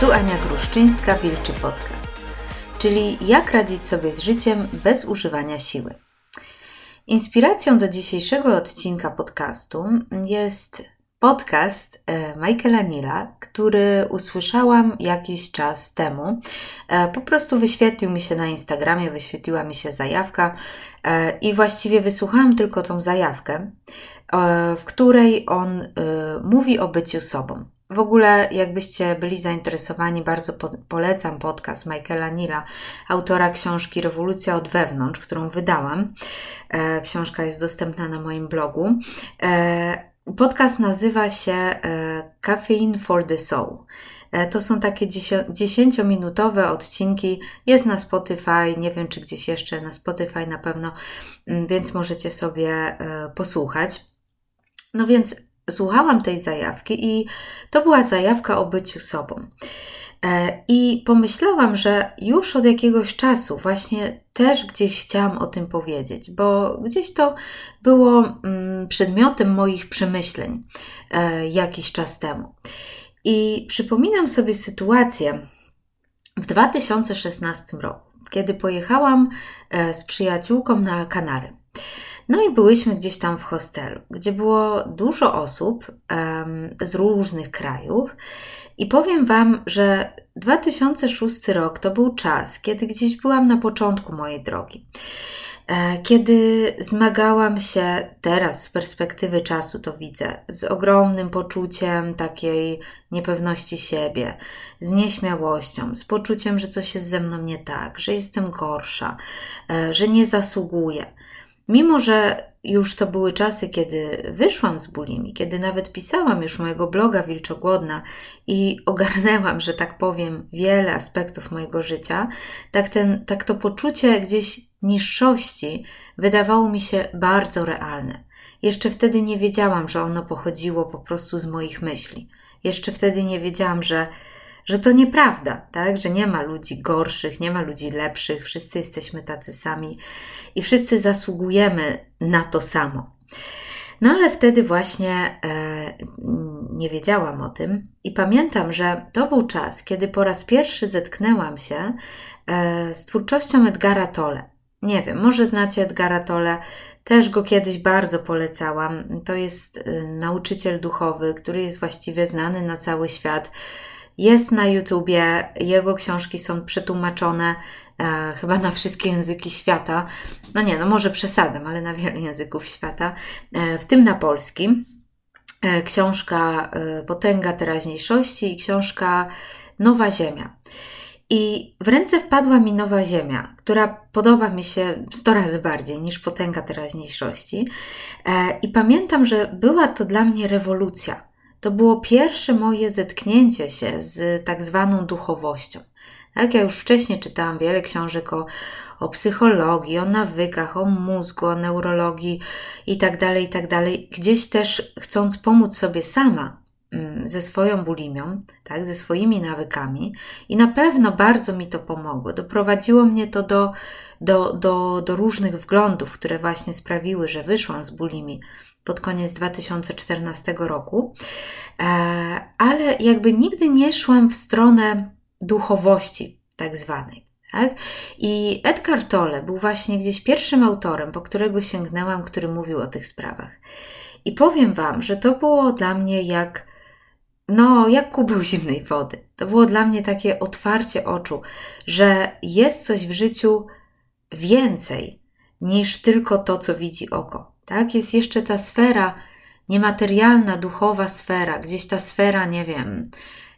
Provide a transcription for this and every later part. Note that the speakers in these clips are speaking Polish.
Tu Ania Gruszczyńska, Wilczy Podcast, czyli jak radzić sobie z życiem bez używania siły. Inspiracją do dzisiejszego odcinka podcastu jest podcast e, Michaela Nila, który usłyszałam jakiś czas temu. E, po prostu wyświetlił mi się na Instagramie, wyświetliła mi się zajawka e, i właściwie wysłuchałam tylko tą zajawkę, w której on mówi o byciu sobą. W ogóle, jakbyście byli zainteresowani, bardzo po polecam podcast Michaela Nila, autora książki Rewolucja od wewnątrz, którą wydałam. E, książka jest dostępna na moim blogu. E, podcast nazywa się e, Caffeine for the Soul. E, to są takie dziesięciominutowe odcinki. Jest na Spotify, nie wiem czy gdzieś jeszcze, na Spotify na pewno, mm, więc możecie sobie e, posłuchać. No więc słuchałam tej zajawki i to była zajawka o byciu sobą. E, I pomyślałam, że już od jakiegoś czasu właśnie też gdzieś chciałam o tym powiedzieć, bo gdzieś to było mm, przedmiotem moich przemyśleń e, jakiś czas temu. I przypominam sobie sytuację w 2016 roku, kiedy pojechałam e, z przyjaciółką na Kanary. No i byłyśmy gdzieś tam w hostelu, gdzie było dużo osób um, z różnych krajów. I powiem Wam, że 2006 rok to był czas, kiedy gdzieś byłam na początku mojej drogi. E, kiedy zmagałam się teraz z perspektywy czasu, to widzę, z ogromnym poczuciem takiej niepewności siebie, z nieśmiałością, z poczuciem, że coś jest ze mną nie tak, że jestem gorsza, e, że nie zasługuję. Mimo, że już to były czasy, kiedy wyszłam z bulimi, kiedy nawet pisałam już mojego bloga Wilczogłodna i ogarnęłam, że tak powiem, wiele aspektów mojego życia, tak, ten, tak to poczucie gdzieś niższości wydawało mi się bardzo realne. Jeszcze wtedy nie wiedziałam, że ono pochodziło po prostu z moich myśli. Jeszcze wtedy nie wiedziałam, że że to nieprawda, tak? że nie ma ludzi gorszych, nie ma ludzi lepszych, wszyscy jesteśmy tacy sami i wszyscy zasługujemy na to samo. No ale wtedy właśnie e, nie wiedziałam o tym i pamiętam, że to był czas, kiedy po raz pierwszy zetknęłam się e, z twórczością Edgara Tolle. Nie wiem, może znacie Edgara Tolle, też go kiedyś bardzo polecałam. To jest e, nauczyciel duchowy, który jest właściwie znany na cały świat jest na YouTubie, jego książki są przetłumaczone e, chyba na wszystkie języki świata. No nie, no może przesadzam, ale na wiele języków świata, e, w tym na polski. E, książka e, Potęga teraźniejszości i książka Nowa Ziemia. I w ręce wpadła mi Nowa Ziemia, która podoba mi się 100 razy bardziej niż Potęga teraźniejszości. E, I pamiętam, że była to dla mnie rewolucja to było pierwsze moje zetknięcie się z tak zwaną duchowością. Tak, ja już wcześniej czytałam wiele książek o, o psychologii, o nawykach, o mózgu, o neurologii itd., tak itd. Tak Gdzieś też chcąc pomóc sobie sama ze swoją bulimią, tak, ze swoimi nawykami i na pewno bardzo mi to pomogło. Doprowadziło mnie to do, do, do, do różnych wglądów, które właśnie sprawiły, że wyszłam z bulimi pod koniec 2014 roku, e, ale jakby nigdy nie szłam w stronę duchowości, tak zwanej. Tak? I Edgar Tolle był właśnie gdzieś pierwszym autorem, po którego sięgnęłam, który mówił o tych sprawach. I powiem Wam, że to było dla mnie jak, no, jak kubeł zimnej wody. To było dla mnie takie otwarcie oczu, że jest coś w życiu więcej niż tylko to, co widzi oko. Tak? Jest jeszcze ta sfera niematerialna, duchowa sfera, gdzieś ta sfera, nie wiem,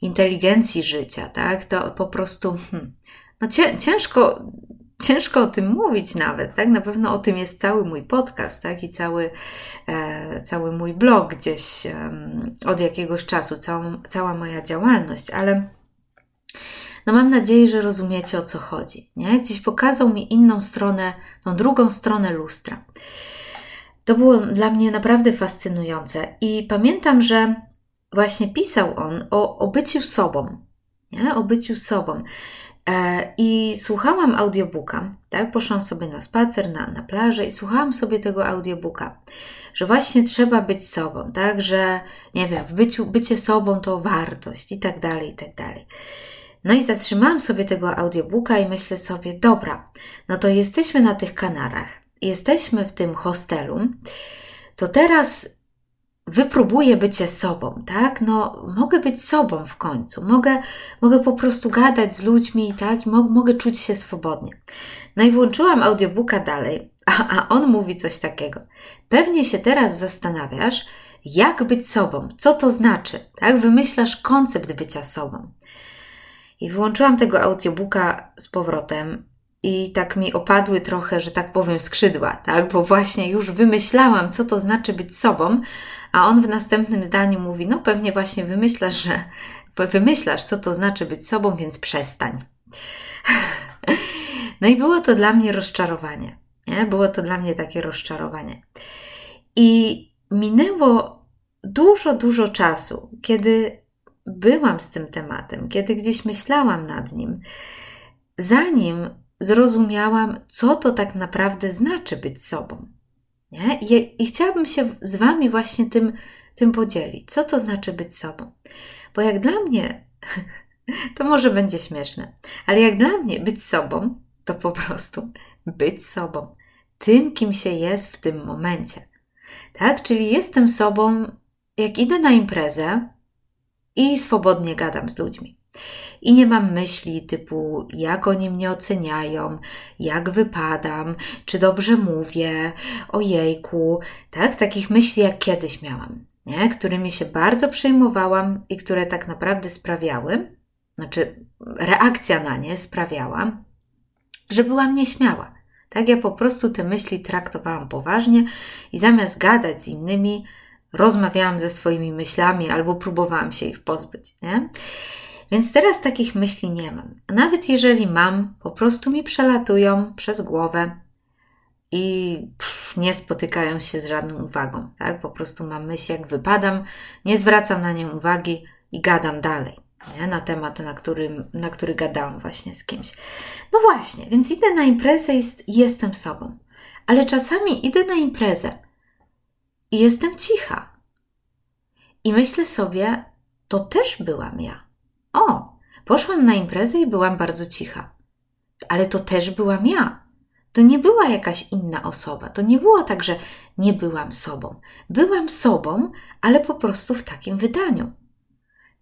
inteligencji życia, tak? To po prostu hmm, no ciężko, ciężko o tym mówić nawet, tak? Na pewno o tym jest cały mój podcast, tak? I cały, e, cały mój blog gdzieś e, od jakiegoś czasu, całą, cała moja działalność, ale no mam nadzieję, że rozumiecie o co chodzi, nie? Gdzieś pokazał mi inną stronę, tą drugą stronę lustra. To było dla mnie naprawdę fascynujące i pamiętam, że właśnie pisał on o, o byciu sobą, nie? o byciu sobą. E, I słuchałam audiobooka, tak? Poszłam sobie na spacer, na, na plażę i słuchałam sobie tego audiobooka, że właśnie trzeba być sobą, tak? Że nie wiem, w byciu, bycie sobą to wartość i tak dalej, i tak dalej. No i zatrzymałam sobie tego audiobooka i myślę sobie, dobra, no to jesteśmy na tych Kanarach, jesteśmy w tym hostelu, to teraz wypróbuję bycie sobą, tak? No, mogę być sobą w końcu, mogę, mogę po prostu gadać z ludźmi, tak? Mo mogę czuć się swobodnie. No i włączyłam audiobooka dalej, a, a on mówi coś takiego. Pewnie się teraz zastanawiasz, jak być sobą, co to znaczy, tak? Wymyślasz koncept bycia sobą. I włączyłam tego audiobooka z powrotem i tak mi opadły trochę, że tak powiem, skrzydła, tak? Bo właśnie już wymyślałam, co to znaczy być sobą, a on w następnym zdaniu mówi: No, pewnie właśnie wymyślasz, że wymyślasz, co to znaczy być sobą, więc przestań. No i było to dla mnie rozczarowanie. Nie? Było to dla mnie takie rozczarowanie. I minęło dużo, dużo czasu, kiedy byłam z tym tematem, kiedy gdzieś myślałam nad nim, zanim zrozumiałam, co to tak naprawdę znaczy być sobą. Nie? I, I, chciałabym się z Wami właśnie tym, tym podzielić. Co to znaczy być sobą? Bo jak dla mnie, to może będzie śmieszne, ale jak dla mnie być sobą, to po prostu być sobą. Tym, kim się jest w tym momencie. Tak? Czyli jestem sobą, jak idę na imprezę i swobodnie gadam z ludźmi. I nie mam myśli typu, jak oni mnie oceniają, jak wypadam, czy dobrze mówię, ojejku, tak? Takich myśli jak kiedyś miałam, nie? którymi się bardzo przejmowałam i które tak naprawdę sprawiały, znaczy reakcja na nie sprawiała, że byłam nieśmiała. Tak, ja po prostu te myśli traktowałam poważnie i zamiast gadać z innymi, rozmawiałam ze swoimi myślami albo próbowałam się ich pozbyć. Nie? Więc teraz takich myśli nie mam. A nawet jeżeli mam, po prostu mi przelatują przez głowę i pff, nie spotykają się z żadną uwagą. Tak? Po prostu mam myśl, jak wypadam, nie zwracam na nią uwagi i gadam dalej. Nie? Na temat, na, którym, na który gadałam właśnie z kimś. No właśnie, więc idę na imprezę i jestem sobą. Ale czasami idę na imprezę i jestem cicha. I myślę sobie, to też byłam ja. Poszłam na imprezę i byłam bardzo cicha. Ale to też byłam ja. To nie była jakaś inna osoba. To nie było tak, że nie byłam sobą. Byłam sobą, ale po prostu w takim wydaniu.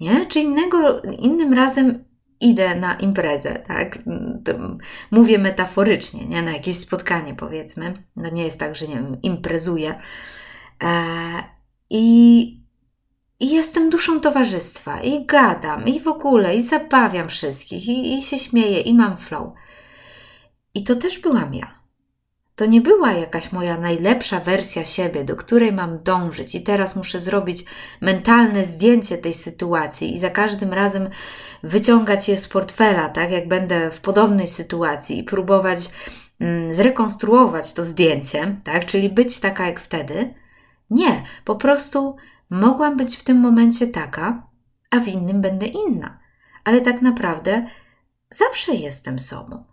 Nie? Czy innego, innym razem idę na imprezę, tak? Mówię metaforycznie, nie? Na jakieś spotkanie, powiedzmy. No nie jest tak, że nie wiem, imprezuję. Eee, I i jestem duszą towarzystwa, i gadam, i w ogóle, i zabawiam wszystkich, i, i się śmieję, i mam flow. I to też byłam ja. To nie była jakaś moja najlepsza wersja siebie, do której mam dążyć, i teraz muszę zrobić mentalne zdjęcie tej sytuacji i za każdym razem wyciągać je z portfela, tak jak będę w podobnej sytuacji i próbować mm, zrekonstruować to zdjęcie, tak, czyli być taka jak wtedy. Nie, po prostu Mogłam być w tym momencie taka, a w innym będę inna, ale tak naprawdę zawsze jestem sobą.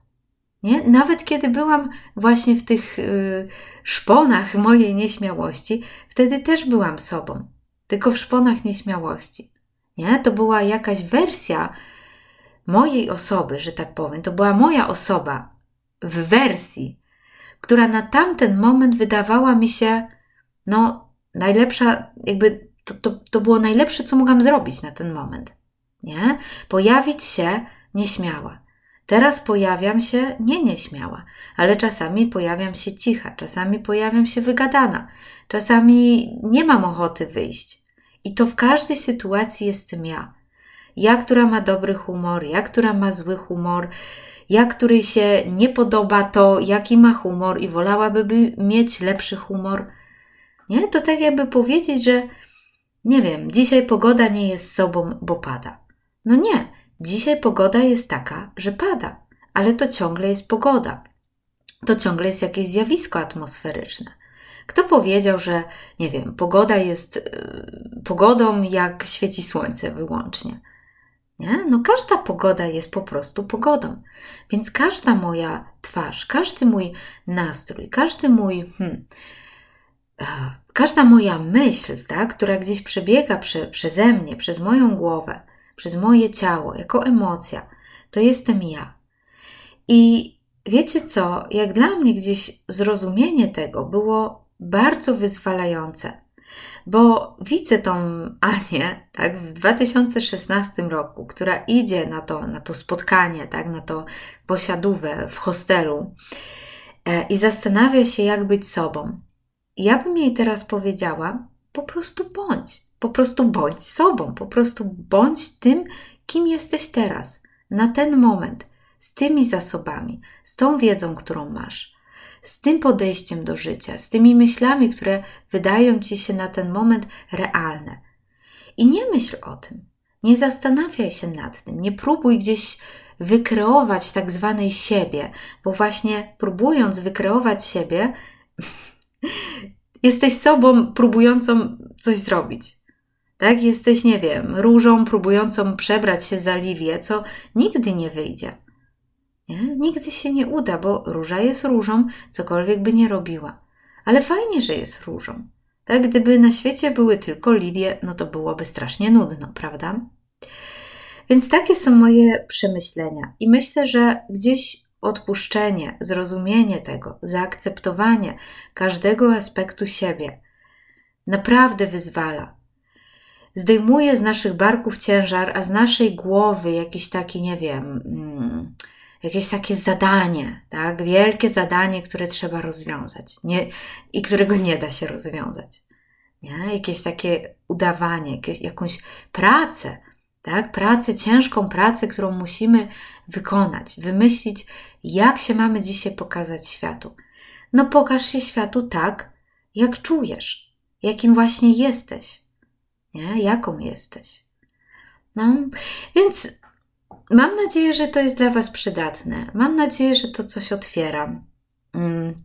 Nie? Nawet kiedy byłam właśnie w tych yy, szponach mojej nieśmiałości, wtedy też byłam sobą, tylko w szponach nieśmiałości. Nie? To była jakaś wersja mojej osoby, że tak powiem. To była moja osoba w wersji, która na tamten moment wydawała mi się, no, najlepsza, jakby to, to, to było najlepsze, co mogłam zrobić na ten moment. Nie? Pojawić się nieśmiała. Teraz pojawiam się nie nieśmiała, ale czasami pojawiam się cicha, czasami pojawiam się wygadana, czasami nie mam ochoty wyjść. I to w każdej sytuacji jestem ja. Ja, która ma dobry humor, ja, która ma zły humor, ja, której się nie podoba to, jaki ma humor i wolałaby mieć lepszy humor – nie? To tak jakby powiedzieć, że nie wiem, dzisiaj pogoda nie jest sobą, bo pada. No nie, dzisiaj pogoda jest taka, że pada, ale to ciągle jest pogoda. To ciągle jest jakieś zjawisko atmosferyczne. Kto powiedział, że nie wiem, pogoda jest yy, pogodą, jak świeci słońce wyłącznie? Nie? No każda pogoda jest po prostu pogodą. Więc każda moja twarz, każdy mój nastrój, każdy mój hmm, każda moja myśl, tak, która gdzieś przebiega prze, przeze mnie, przez moją głowę, przez moje ciało, jako emocja, to jestem ja. I wiecie co, jak dla mnie gdzieś zrozumienie tego było bardzo wyzwalające, bo widzę tą Anię, tak, w 2016 roku, która idzie na to, na to spotkanie, tak, na to posiadówę w hostelu e, i zastanawia się, jak być sobą. Ja bym jej teraz powiedziała: po prostu bądź, po prostu bądź sobą, po prostu bądź tym, kim jesteś teraz, na ten moment, z tymi zasobami, z tą wiedzą, którą masz, z tym podejściem do życia, z tymi myślami, które wydają ci się na ten moment realne. I nie myśl o tym, nie zastanawiaj się nad tym, nie próbuj gdzieś wykreować tak zwanej siebie, bo właśnie próbując wykreować siebie, jesteś sobą próbującą coś zrobić. Tak? Jesteś, nie wiem, różą próbującą przebrać się za liwię, co nigdy nie wyjdzie. Nie? Nigdy się nie uda, bo róża jest różą, cokolwiek by nie robiła. Ale fajnie, że jest różą. Tak? Gdyby na świecie były tylko lilie, no to byłoby strasznie nudno, prawda? Więc takie są moje przemyślenia. I myślę, że gdzieś odpuszczenie, zrozumienie tego, zaakceptowanie każdego aspektu siebie naprawdę wyzwala. Zdejmuje z naszych barków ciężar, a z naszej głowy jakiś taki, nie wiem, mm, jakieś takie zadanie, tak? Wielkie zadanie, które trzeba rozwiązać nie, i którego nie da się rozwiązać. Nie? Jakieś takie udawanie, jakieś, jakąś pracę, tak? Pracę, ciężką pracę, którą musimy wykonać, wymyślić, jak się mamy dzisiaj pokazać światu. No pokaż się światu tak, jak czujesz, jakim właśnie jesteś, nie? Jaką jesteś. No, więc mam nadzieję, że to jest dla Was przydatne. Mam nadzieję, że to coś otwiera. Mm.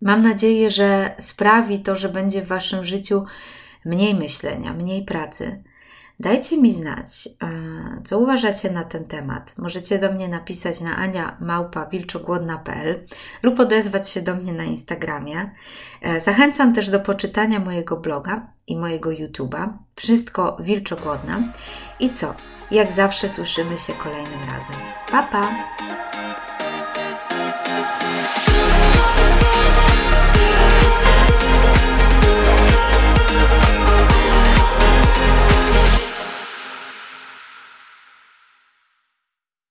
Mam nadzieję, że sprawi to, że będzie w Waszym życiu mniej myślenia, mniej pracy, Dajcie mi znać, e, co uważacie na ten temat. Możecie do mnie napisać na aniamałpa.wilczogłodna.pl lub odezwać się do mnie na Instagramie. E, zachęcam też do poczytania mojego bloga i mojego YouTube'a. Wszystko Wilczogłodna. I co? Jak zawsze słyszymy się kolejnym razem. Pa, pa!